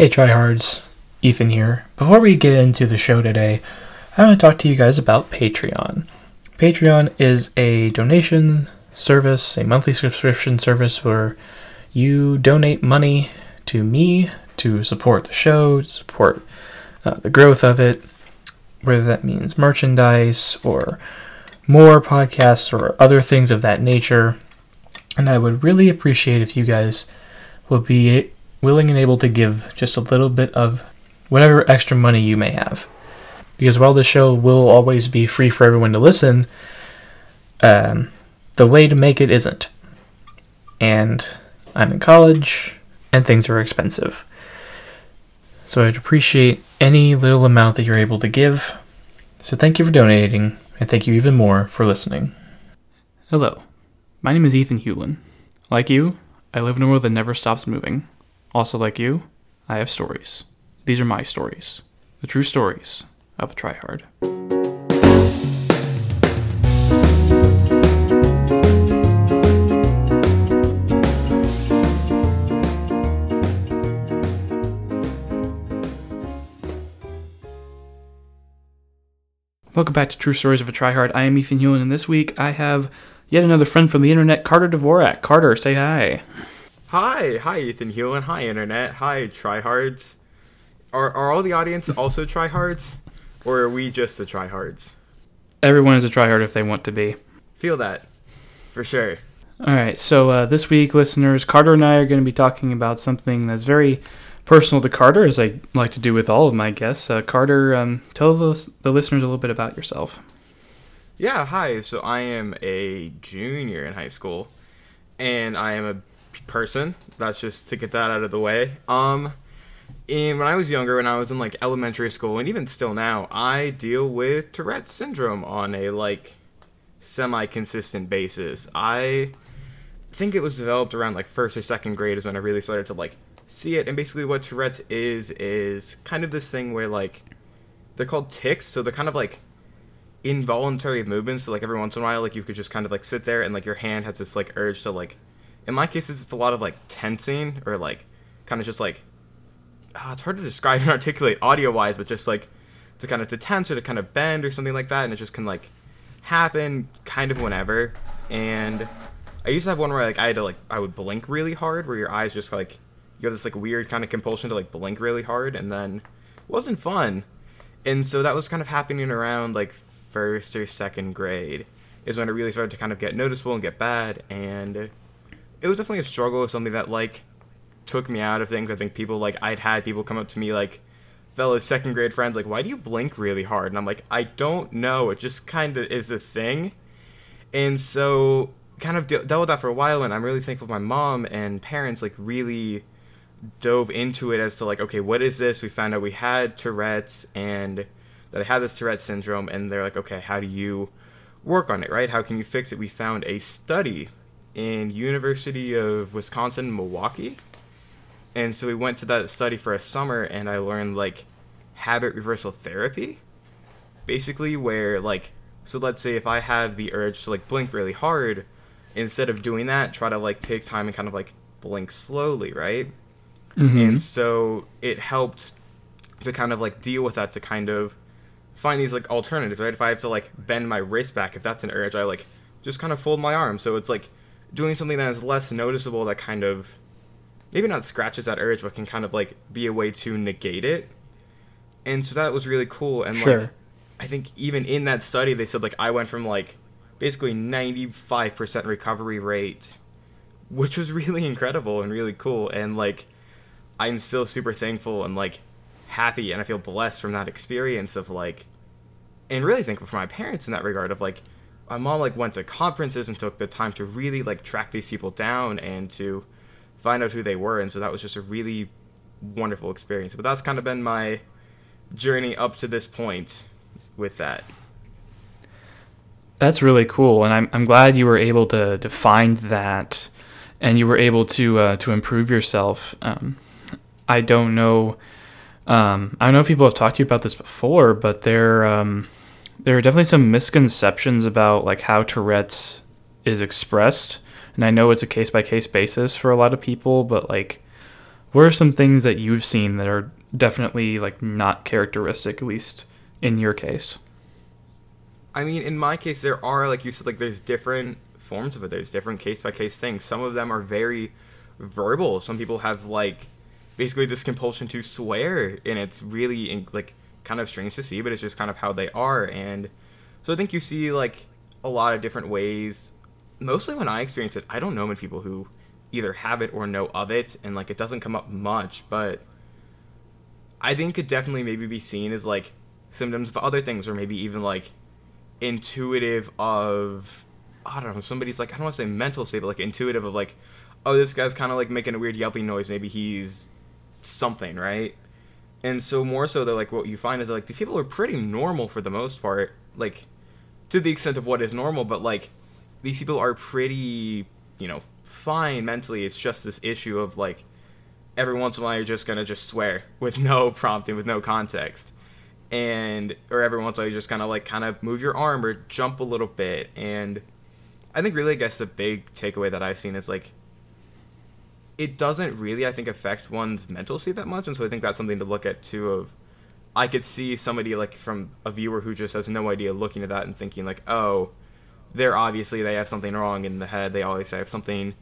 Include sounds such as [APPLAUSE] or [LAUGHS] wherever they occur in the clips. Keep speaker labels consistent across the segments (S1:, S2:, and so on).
S1: Hey, tryhards. Ethan here. Before we get into the show today, I want to talk to you guys about Patreon. Patreon is a donation service, a monthly subscription service where you donate money to me to support the show, support uh, the growth of it, whether that means merchandise or more podcasts or other things of that nature. And I would really appreciate if you guys would be willing and able to give just a little bit of whatever extra money you may have. Because while the show will always be free for everyone to listen, um, the way to make it isn't. And I'm in college, and things are expensive. So I'd appreciate any little amount that you're able to give. So thank you for donating, and thank you even more for listening. Hello, my name is Ethan Hewlin. Like you, I live in a world that never stops moving. Also, like you, I have stories. These are my stories, the true stories of a tryhard. Welcome back to True Stories of a Tryhard. I am Ethan Hewlin, and this week I have yet another friend from the internet, Carter Dvorak. Carter, say hi.
S2: Hi, hi, Ethan Hewlin. Hi, internet. Hi, tryhards. Are are all the audience [LAUGHS] also tryhards, or are we just the tryhards?
S1: Everyone is a tryhard if they want to be.
S2: Feel that, for sure.
S1: All right, so uh, this week, listeners, Carter and I are going to be talking about something that's very personal to Carter, as I like to do with all of my guests. Uh, Carter, um, tell the, the listeners a little bit about yourself.
S2: Yeah, hi. So I am a junior in high school, and I am a person. That's just to get that out of the way. Um, and when I was younger, when I was in like elementary school, and even still now, I deal with Tourette's syndrome on a like semi-consistent basis. I think it was developed around like first or second grade is when I really started to like see it. And basically, what Tourette's is is kind of this thing where like they're called tics, so they're kind of like involuntary movements. So like every once in a while, like you could just kind of like sit there and like your hand has this like urge to like. In my case, it's a lot of like tensing or like kind of just like. ah, it's hard to describe [LAUGHS] and articulate audio wise, but just like to kind of to tense or to kind of bend or something like that, and it just can like happen kind of whenever. And I used to have one where like I had to like I would blink really hard, where your eyes just like you have this like weird kind of compulsion to like blink really hard, and then it wasn't fun. And so that was kind of happening around like first or second grade is when it really started to kind of get noticeable and get bad, and it was definitely a struggle. Something that like took me out of things. I think people like I'd had people come up to me like fellow second grade friends like why do you blink really hard? And i'm like i don't know. It just kind of is a thing. And so kind of de- dealt with that for a while and i'm really thankful my mom and parents like really dove into it as to like okay what is this? We found out we had tourette's and that i had this tourette's syndrome and they're like okay how do you work on it right? How can you fix it? We found a study in university of wisconsin milwaukee. And so we went to that study for a summer and i learned like habit reversal therapy. Basically where like so let's say if i have the urge to like blink really hard instead of doing that try to like take time and kind of like blink slowly right? Mm-hmm. And so it helped to kind of like deal with that to kind of find these like alternatives right? If i have to like bend my wrist back if that's an urge i like just kind of fold my arm so it's like doing something that is less noticeable that kind of maybe not scratches that urge, but can kind of like be a way to negate it. And so that was really cool. And
S1: Sure.
S2: like, I think even in that study, they said like I went from like basically 95% recovery rate, which was really incredible and really cool. And like, I'm still super thankful and like happy, and I feel blessed from that experience of like, and really thankful for my parents in that regard of like, my mom like went to conferences and took the time to really like track these people down and to find out who they were and so that was just a really wonderful experience but that's kind of been my journey up to this point with that
S1: That's really cool, and I'm I'm glad you were able to to find that, and you were able to uh, to improve yourself. Um, I don't know. Um, I don't know if people have talked to you about this before, but there um, there are definitely some misconceptions about like how Tourette's is expressed, and I know it's a case by case basis for a lot of people, but like what are some things that you've seen that are definitely like not characteristic, at least in your case?
S2: I mean, in my case, there are like you said, like there's different forms of it. There's different case by case things. Some of them are very verbal. Some people have like basically this compulsion to swear, and it's really like kind of strange to see, but it's just kind of how they are. And so I think you see like a lot of different ways. Mostly when I experience it, I don't know many people who either have it or know of it, and like it doesn't come up much, but I think it definitely maybe be seen as like symptoms of other things, or maybe even like intuitive of I don't know, somebody's like I don't want to say mental state, but like intuitive of like, oh, this guy's kind of like making a weird yelping noise. Maybe he's something, right? And so more so though, like what you find is like these people are pretty normal for the most part, like to the extent of what is normal, but like these people are pretty, you know, fine mentally. It's just this issue of like every once in a while you're just gonna just swear with no prompting, with no context, and or every once in a while you just kind of like kind of move your arm or jump a little bit. And I think really, I guess the big takeaway that I've seen is like it doesn't really, I think, affect one's mental state that much, and so I think that's something to look at too. Of I could see somebody like from a viewer who just has no idea looking at that and thinking like, oh, they're obviously they have something wrong in the head. They always have something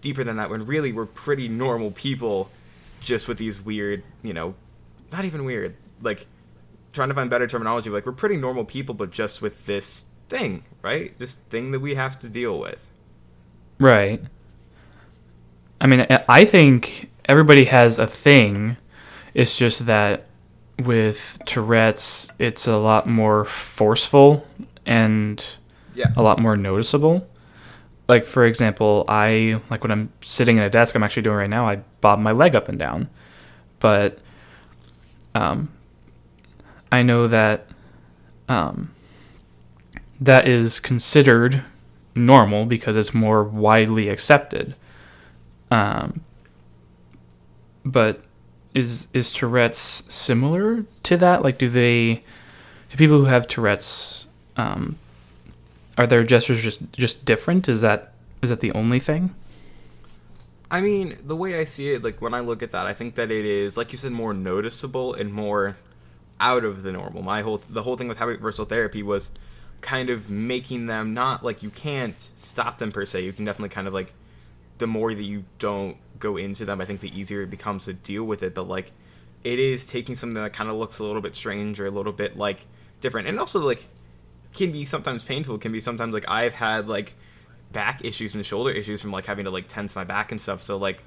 S2: deeper than that. When really we're pretty normal people, just with these weird, you know, not even weird, like trying to find better terminology. Like we're pretty normal people, but just with this thing, right? This thing that we have to deal with.
S1: Right. I mean, I think everybody has a thing. It's just that with Tourette's, it's a lot more forceful and
S2: yeah.
S1: a lot more noticeable. Like for example, I like when I'm sitting at a desk, I'm actually doing right now. I bob my leg up and down, but um, I know that um, that is considered normal because it's more widely accepted. Um, but is is Tourette's similar to that? Like, do they do people who have Tourette's um, are their gestures just just different? Is that is that the only thing?
S2: I mean, the way I see it, like when I look at that, I think that it is, like you said, more noticeable and more out of the normal. My whole the whole thing with habit reversal therapy was kind of making them not like you can't stop them per se. You can definitely kind of like the more that you don't go into them, I think the easier it becomes to deal with it. But like, it is taking something that kind of looks a little bit strange or a little bit like different, and also like can be sometimes painful. Can be sometimes like I've had like back issues and shoulder issues from like having to like tense my back and stuff. So like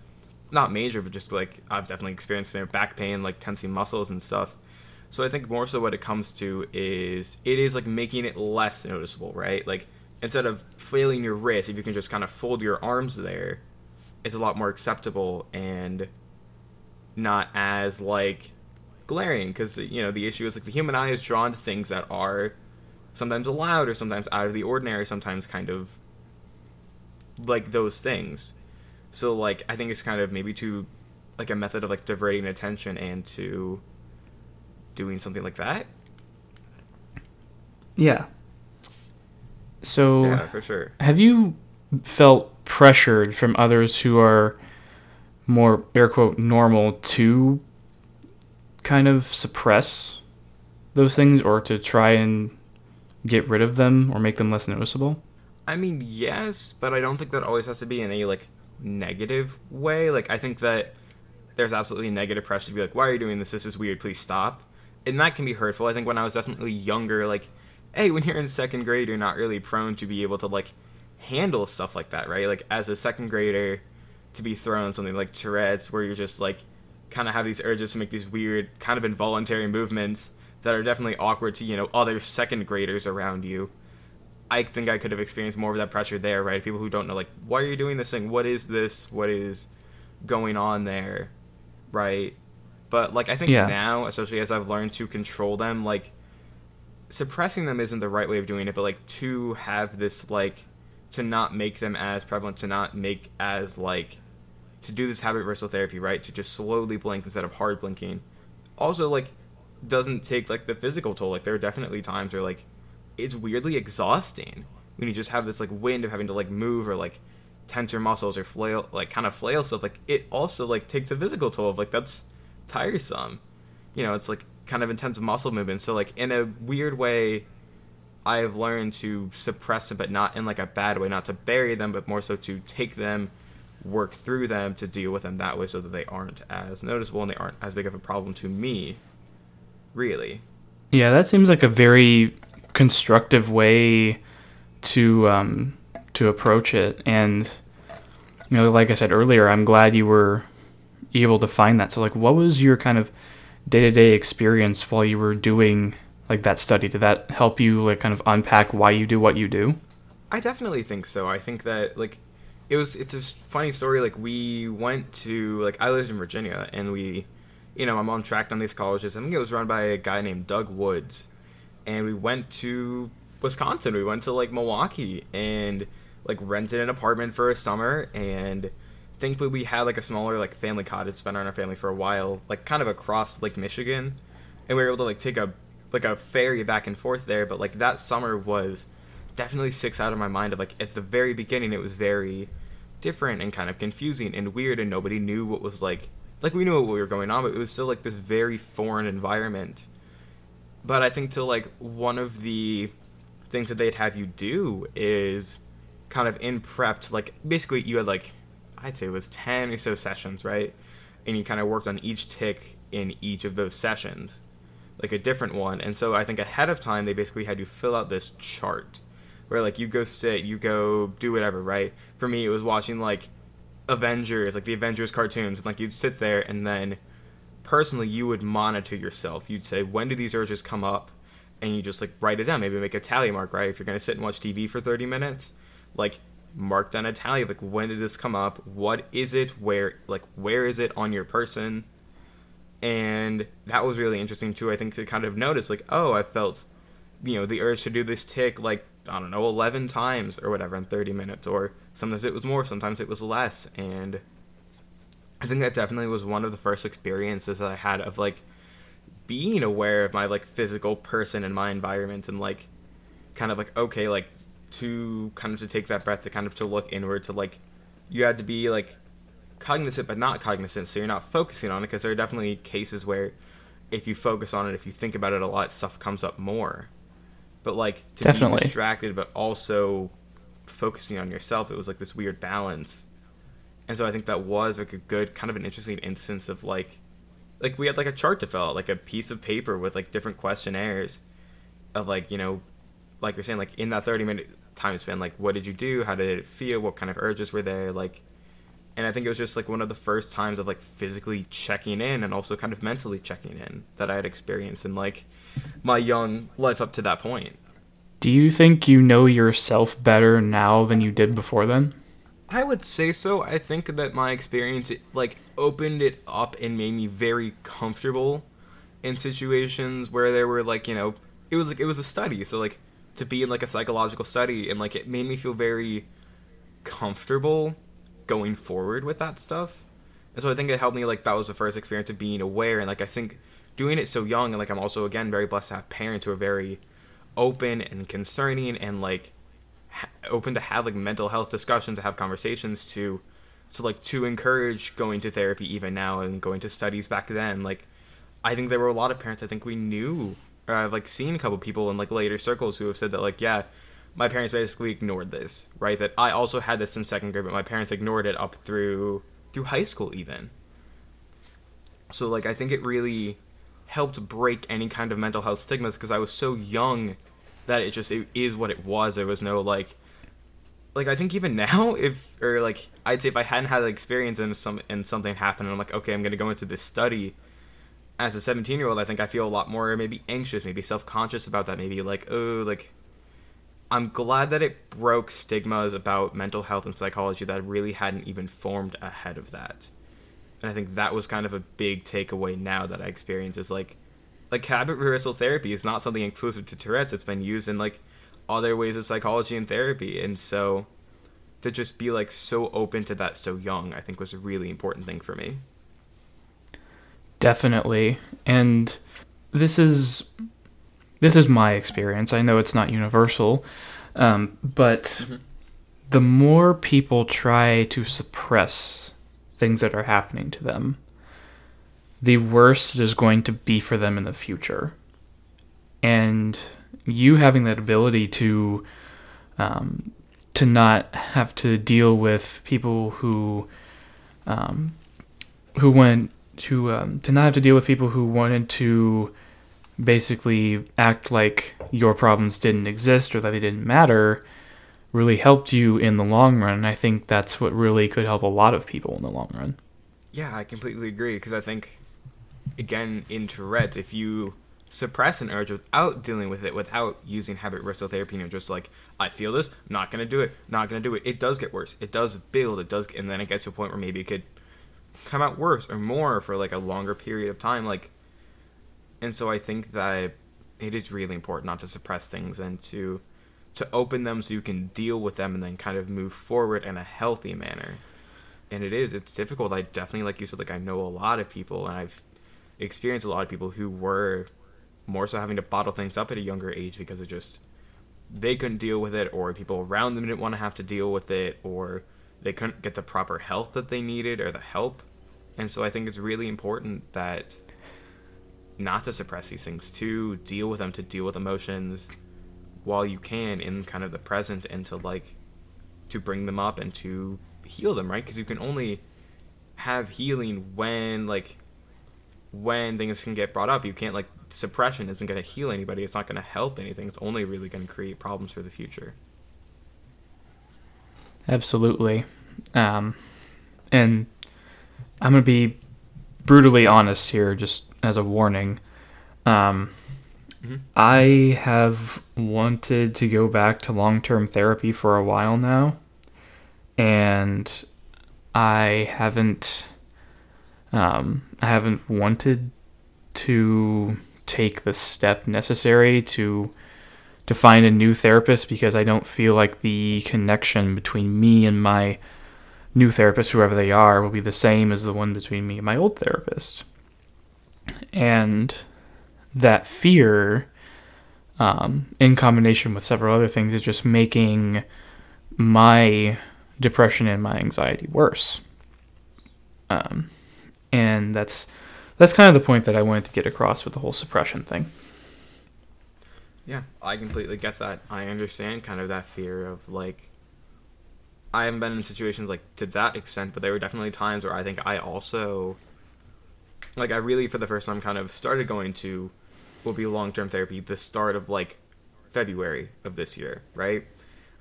S2: not major, but just like I've definitely experienced know, back pain, like tensing muscles and stuff. So I think more so what it comes to is it is like making it less noticeable, right? Like instead of flailing your wrist, if you can just kind of fold your arms there, it's a lot more acceptable and not as like glaring because you know the issue is like the human eye is drawn to things that are sometimes allowed or sometimes out of the ordinary sometimes kind of like those things. So like i think it's kind of maybe to like a method of like diverting attention and to doing something like that.
S1: Yeah so
S2: yeah for sure
S1: have you felt pressured from others who are more air quote normal to kind of suppress those things or to try and get rid of them or make them less noticeable?
S2: I mean, yes, but I don't think that always has to be in a like negative way. Like I think that there's absolutely negative pressure to be like, "Why are you doing this? This is weird. Please stop." And that can be hurtful. I think when I was definitely younger, like, hey, when you're in second grade, you're not really prone to be able to like handle stuff like that, right? Like as a second grader, to be thrown something like Tourette's, where you're just like kind of have these urges to make these weird, kind of involuntary movements that are definitely awkward to you know other second graders around you. I think I could have experienced more of that pressure there, right? People who don't know, like, why are you doing this thing? What is this? What is going on there, right? But like, I think yeah. now, especially as I've learned to control them, like, suppressing them isn't the right way of doing it. But like, to have this like, to not make them as prevalent, to not make as like, to do this habit reversal therapy, right? To just slowly blink instead of hard blinking. Also, like, doesn't take like the physical toll. Like there are definitely times where like it's weirdly exhausting when you just have this like wind of having to like move or like tense your muscles or flail like kind of flail stuff like it also like takes a physical toll of like that's tiresome you know it's like kind of intense muscle movement so like in a weird way i have learned to suppress them but not in like a bad way not to bury them but more so to take them work through them to deal with them that way so that they aren't as noticeable and they aren't as big of a problem to me really
S1: yeah that seems like a very constructive way to um, to approach it. And you know, like I said earlier, I'm glad you were able to find that. So, like, what was your kind of day to day experience while you were doing like that study? Did that help you like kind of unpack why you do what you do?
S2: I definitely think so. I think that like it was it's a funny story. Like we went to like I lived in Virginia and we, you know, my mom tracked on these colleges. I think it was run by a guy named Doug Woods, and we went to Wisconsin. We went to like Milwaukee and like rented an apartment for a summer and thankfully we had like a smaller like family cottage spent on our family for a while like kind of across lake michigan and we were able to like take a like a ferry back and forth there but like that summer was definitely six out of my mind of like at the very beginning it was very different and kind of confusing and weird and nobody knew what was like like we knew what we were going on but it was still like this very foreign environment. But i think to like one of the things that they'd have you do is kind of in prepped like basically you had like I'd say it was 10 or so sessions, right? And you kind of worked on each tic in each of those sessions, like a different one. And so I think ahead of time, they basically had you fill out this chart where, like, you go sit, you go do whatever, right? For me, it was watching, like, Avengers, like the Avengers cartoons, and, like, you'd sit there and then personally, you would monitor yourself. You'd say, when do these urges come up? And you just, like, write it down, maybe make a tally mark, right? If you're going to sit and watch TV for 30 minutes, like, marked on a tally like when did this come up? What is it? Where like where is it on your person? And that was really interesting too i think to kind of notice like oh i felt you know the urge to do this tic like i don't know 11 times or whatever in 30 minutes or sometimes it was more sometimes it was less. And i think that definitely was one of the first experiences that i had of like being aware of my like physical person and my environment and like kind of like okay like to kind of to take that breath to kind of to look inward to like you had to be like cognizant but not cognizant so you're not focusing on it because there are definitely cases where if you focus on it if you think about it a lot stuff comes up more but like to definitely. be distracted but also focusing on yourself it was like this weird balance and so i think that was like a good kind of an interesting instance of like like we had like a chart to fill out like a piece of paper with like different questionnaires of like you know like you're saying like in that 30 minute time spent like what did you do? How did it feel? What kind of urges were there? Like and i think it was just like one of the first times of like physically checking in and also kind of mentally checking in that i had experienced in like my young life up to that point.
S1: Do you think you know yourself better now than you did before then?
S2: I would say so. I think that my experience it, like opened it up and made me very comfortable in situations where there were like you know it was like it was a study. So like to be in like a psychological study and like it made me feel very comfortable going forward with that stuff. And so I think it helped me like that was the first experience of being aware and like I think doing it so young and like I'm also again very blessed to have parents who are very open and concerning and like ha- open to have like mental health discussions to have conversations to so like to encourage going to therapy even now and going to studies back then like I think there were a lot of parents I think we knew or I've like seen a couple people in like later circles who have said that like yeah, my parents basically ignored this, right? That I also had this in second grade, but my parents ignored it up through through high school even. So like I think it really helped break any kind of mental health stigmas because I was so young that it just it is what it was. There was no like like I think even [LAUGHS] now if or like I'd say if I hadn't had the experience and some and something happened and I'm like okay I'm gonna go into this study as a 17 year old, I think I feel a lot more maybe anxious, maybe self conscious about that. Maybe like, oh, like, I'm glad that it broke stigmas about mental health and psychology that really hadn't even formed ahead of that. And I think that was kind of a big takeaway now that I experience is like, like habit reversal therapy is not something exclusive to Tourette's. It's been used in like other ways of psychology and therapy. And so to just be like so open to that so young, I think was a really important thing for me.
S1: Definitely. And this is this is my experience. I know it's not universal, um, but mm-hmm. the more people try to suppress things that are happening to them, the worse it is going to be for them in the future. And you having that ability to um, to not have to deal with people who um, who went to um, to not have to deal with people who wanted to basically act like your problems didn't exist or that they didn't matter really helped you in the long run. And I think that's what really could help a lot of people in the long run.
S2: Yeah, I completely agree because I think again in Tourette's, if you suppress an urge without dealing with it, without using habit reversal therapy, you know, just like I feel this, not gonna do it, not gonna do it. It does get worse. It does build. It does, and then it gets to a point where maybe it could come out worse or more for like a longer period of time. Like, and so I think that it is really important not to suppress things and to to open them so you can deal with them and then kind of move forward in a healthy manner. And it is, it's difficult. I definitely, like you said, like I know a lot of people and I've experienced a lot of people who were more so having to bottle things up at a younger age because it just they couldn't deal with it or people around them didn't want to have to deal with it or they couldn't get the proper help that they needed or the help and so i think it's really important that not to suppress these things to deal with them to deal with emotions while you can in kind of the present and to like to bring them up and to heal them right because you can only have healing when like when things can get brought up you can't like suppression isn't going to heal anybody. It's not going to help anything. It's only really going to create problems for the future.
S1: Absolutely. Um, and I'm going to be brutally honest here, just as a warning. Um, mm-hmm. I have wanted to go back to long term therapy for a while now, and I haven't. Um, I haven't wanted to take the step necessary to to find a new therapist because I don't feel like the connection between me and my new therapist, whoever they are, will be the same as the one between me and my old therapist. And that fear, um, in combination with several other things, is just making my depression and my anxiety worse. Um, and that's that's kind of the point that I wanted to get across with the whole suppression thing.
S2: Yeah, I completely get that. I understand kind of that fear of like I haven't been in situations like to that extent, but there were definitely times where I think I also like I really for the first time kind of started going to will be long term therapy the start of like February of this year, right?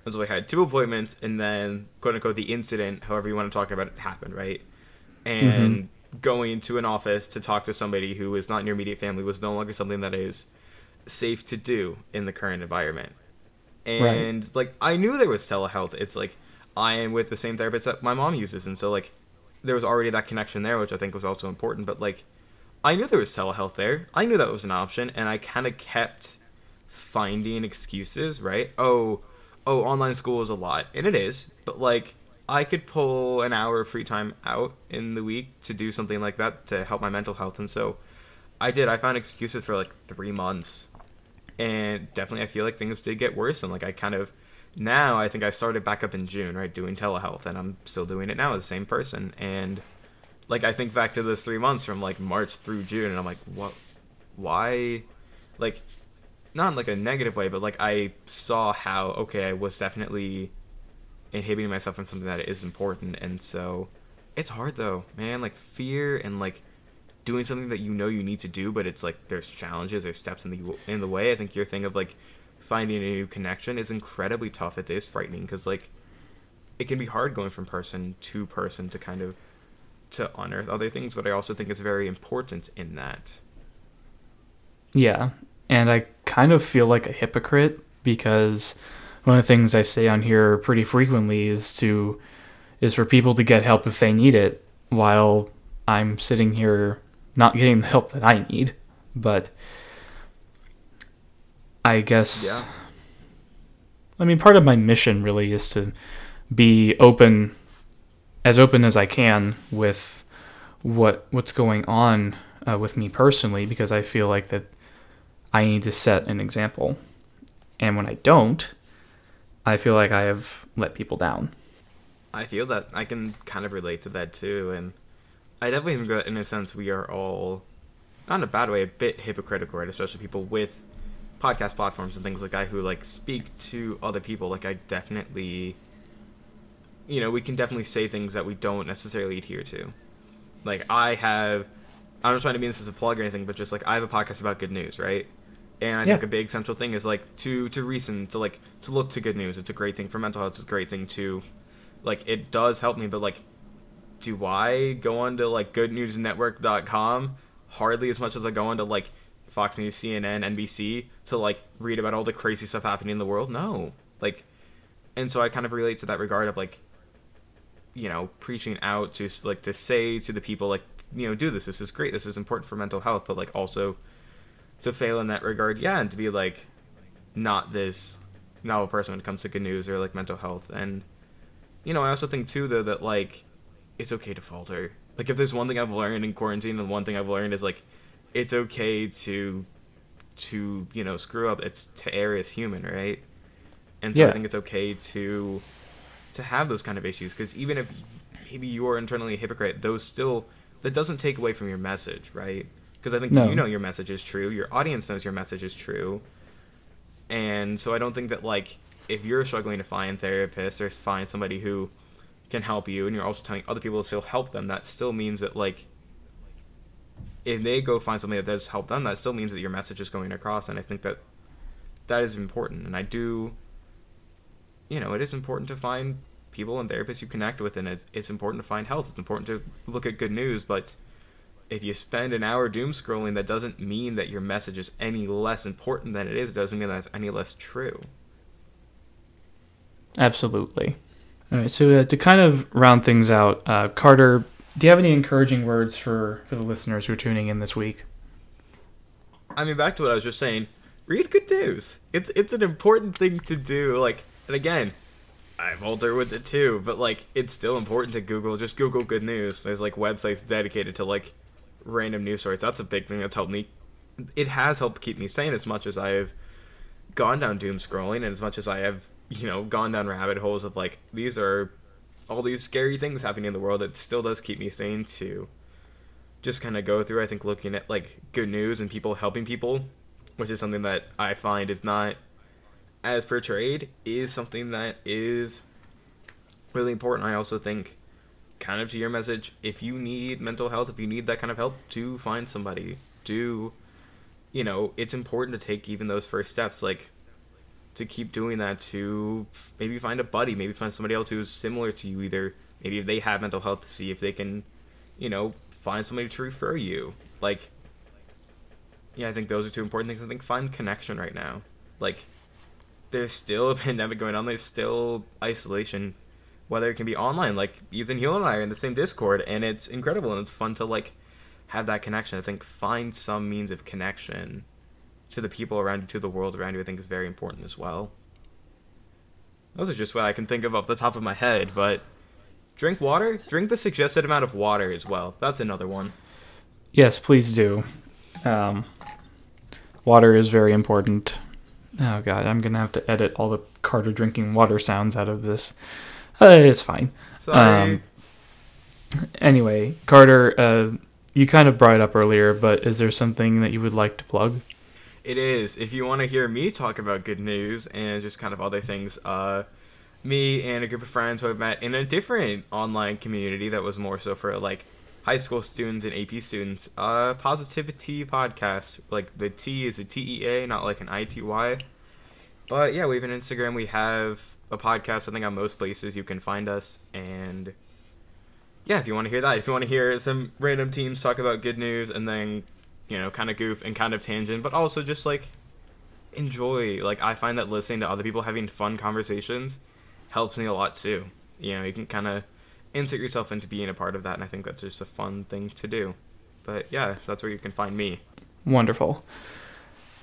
S2: And so I had two appointments and then quote unquote the incident, however you want to talk about it, happened, right? And mm-hmm going to an office to talk to somebody who is not in your immediate family was no longer something that is safe to do in the current environment. And right. like I knew there was telehealth. It's like I am with the same therapist that my mom uses, and so like there was already that connection there, which I think was also important. But like I knew there was telehealth there. I knew that was an option, and I kind of kept finding excuses. Right? Oh, oh, online school is a lot, and it is. But like I could pull an hour of free time out in the week to do something like that to help my mental health. And so I did. I found excuses for like three months. And definitely, I feel like things did get worse. And like, I kind of, now I think I started back up in June, right, doing telehealth. And I'm still doing it now with the same person. And like, I think back to those three months from like March through June. And I'm like, what? Why? Like, not in like a negative way, but like, I saw how, okay, I was definitely inhibiting myself from something that is important and so it's hard though man like fear and like doing something that you know you need to do but it's like there's challenges there's steps in the in the way. I think your thing of like finding a new connection is incredibly tough. It is frightening because like it can be hard going from person to person to kind of to unearth other things but i also think it's very important in that.
S1: Yeah and i kind of feel like a hypocrite because one of the things I say on here pretty frequently is to is for people to get help if they need it while I'm sitting here not getting the help that I need. But I guess yeah. I mean part of my mission really is to be open as open as I can with what what's going on uh, with me personally because I feel like that I need to set an example. And when I don't, I feel like I have let people down.
S2: I feel that I can kind of relate to that too, and I definitely think that in a sense we are all, not in a bad way, a bit hypocritical, right? Especially people with podcast platforms and things like that who like speak to other people. Like I definitely, you know, we can definitely say things that we don't necessarily adhere to. Like I have, I'm not trying to be this as a plug or anything, but just like I have a podcast about good news, right? And I
S1: Yeah.
S2: think a big central thing is like to to reason to like to look to good news. It's a great thing for mental health. It's a great thing to, like it does help me. But like, do I go on to like GoodNewsNetwork.com hardly as much as I go on to like Fox News, CNN, NBC to like read about all the crazy stuff happening in the world? No, like, and so I kind of relate to that regard of like, you know, preaching out to like to say to the people like you know do this. This is great. This is important for mental health. But like also to fail in that regard, yeah, and to be like not this novel person when it comes to good news or like mental health. And you know, I also think too though that like it's okay to falter. Like if there's one thing I've learned in quarantine, and one thing I've learned is like it's okay to to you know screw up. It's to err as human, right? And so I think it's okay to to have those kind of issues because even if maybe you are internally a hypocrite, those still that doesn't take away from your message, right? Because I think
S1: No.
S2: you know your message is true, your audience knows your message is true, and so I don't think that like if you're struggling to find therapists or find somebody who can help you, and you're also telling other people to still help them, that still means that like if they go find somebody that does help them, that still means that your message is going across, and I think that that is important, and I do, you know, it is important to find people and therapists you connect with, and it's, it's important to find health. It's important to look at good news, but if you spend an hour doom scrolling, that doesn't mean that your message is any less important than it is. It doesn't mean that it's any less true.
S1: Absolutely. All right. So uh, to kind of round things out, uh, Carter, do you have any encouraging words for for the listeners who are tuning in this week?
S2: I mean, back to what I was just saying. Read good news. It's it's an important thing to do. Like, and again, I'm older with it too. But like, it's still important to Google. Just Google good news. There's like websites dedicated to like random news stories. That's a big thing that's helped me. It has helped keep me sane as much as I have gone down doom scrolling, and as much as I have you know gone down rabbit holes of like these are all these scary things happening in the world. It still does keep me sane to just kind of go through. I think looking at like good news and people helping people, which is something that I find is not as portrayed, is something that is really important. I also think, kind of to your message, if you need mental health, if you need that kind of help, do find somebody. Do, you know, it's important to take even those first steps, like to keep doing that. To maybe find a buddy, maybe find somebody else who's similar to you. Either maybe if they have mental health, see if they can you know, find somebody to refer you. Like, yeah, I think those are two important things. I think find connection right now. Like, there's still a [LAUGHS] pandemic going on. There's still isolation, whether it can be online. Like Ethan Hewlin and I are in the same Discord, and it's incredible and it's fun to like have that connection. I think find some means of connection to the people around you, to the world around you. I think is very important as well. Those are just what I can think of off the top of my head, but drink water. Drink the suggested amount of water as well. That's another one.
S1: Yes, please do. Um, water is very important. Oh god, I'm gonna have to edit all the Carter drinking water sounds out of this. Uh, it's fine.
S2: Sorry.
S1: Um, Anyway, Carter, uh, you kind of brought it up earlier, but is there something that you would like to plug?
S2: It is. If you want to hear me talk about good news and just kind of other things, uh, me and a group of friends who I've met in a different online community that was more so for like high school students and AP students, uh, Positivitea Podcast. Like the T is a T E A, not like an I T Y. But yeah, we have an Instagram. We have a podcast. I think on most places you can find us. And yeah, if you want to hear that, if you want to hear some random teams talk about good news and then you know, kind of goof and kind of tangent, but also just like enjoy. Like I find that listening to other people having fun conversations helps me a lot too. You know, you can kind of insert yourself into being a part of that, and I think that's just a fun thing to do. But yeah, that's where you can find me.
S1: Wonderful.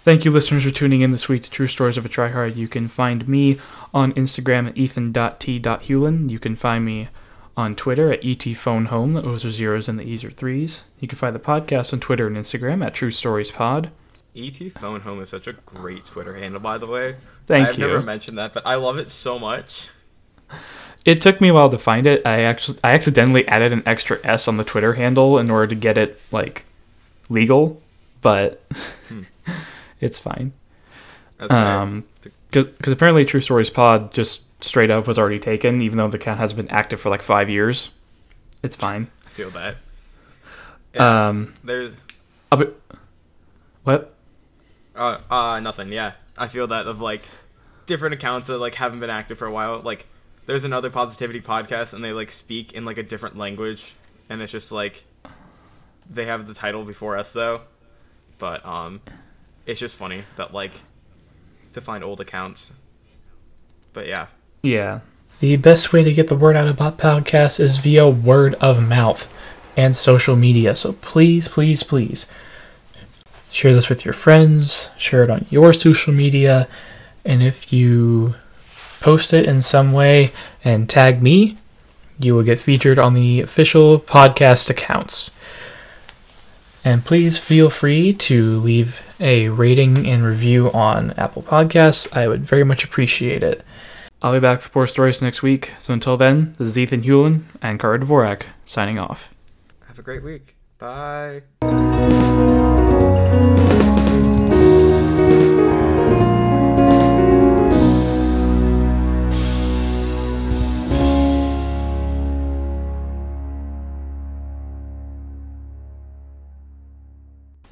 S1: Thank you, listeners, for tuning in this week to True Stories of a Tryhard. You can find me on Instagram at ethan.t.hewlin. You can find me on Twitter at etphonehome. The O's are zeros and the E's are threes. You can find the podcast on Twitter and Instagram at True Stories Pod.
S2: ET Phone Home is such a great Twitter handle, by the way.
S1: Thank
S2: I've
S1: you.
S2: never mentioned that, but I love it so much.
S1: It took me a while to find it. I actually I accidentally added an extra S on the Twitter handle in order to get it like legal, but [LAUGHS] it's fine.
S2: That's.
S1: Um, because apparently True Stories Pod just straight up was already taken, even though the account hasn't been active for like five years. It's fine.
S2: I feel that. Yeah,
S1: Um,
S2: there's
S1: I'll be- what?
S2: uh, uh nothing. Yeah, I feel that of like different accounts that like haven't been active for a while. Like there's another positivity podcast, and they like speak in like a different language, and it's just like they have the title before us though. But um, it's just funny that like to find old accounts. But yeah,
S1: Yeah.
S3: The best way to get the word out about podcasts is via word of mouth and social media. So please, please, please share this with your friends, share it on your social media, and if you post it in some way and tag me, you will get featured on the official podcast accounts. And please feel free to leave a rating and review on Apple Podcasts. I would very much appreciate it.
S1: I'll be back for more stories next week. So until then, this is Ethan Hewlin and Carter Dvorak signing off.
S2: Have a great week. Bye.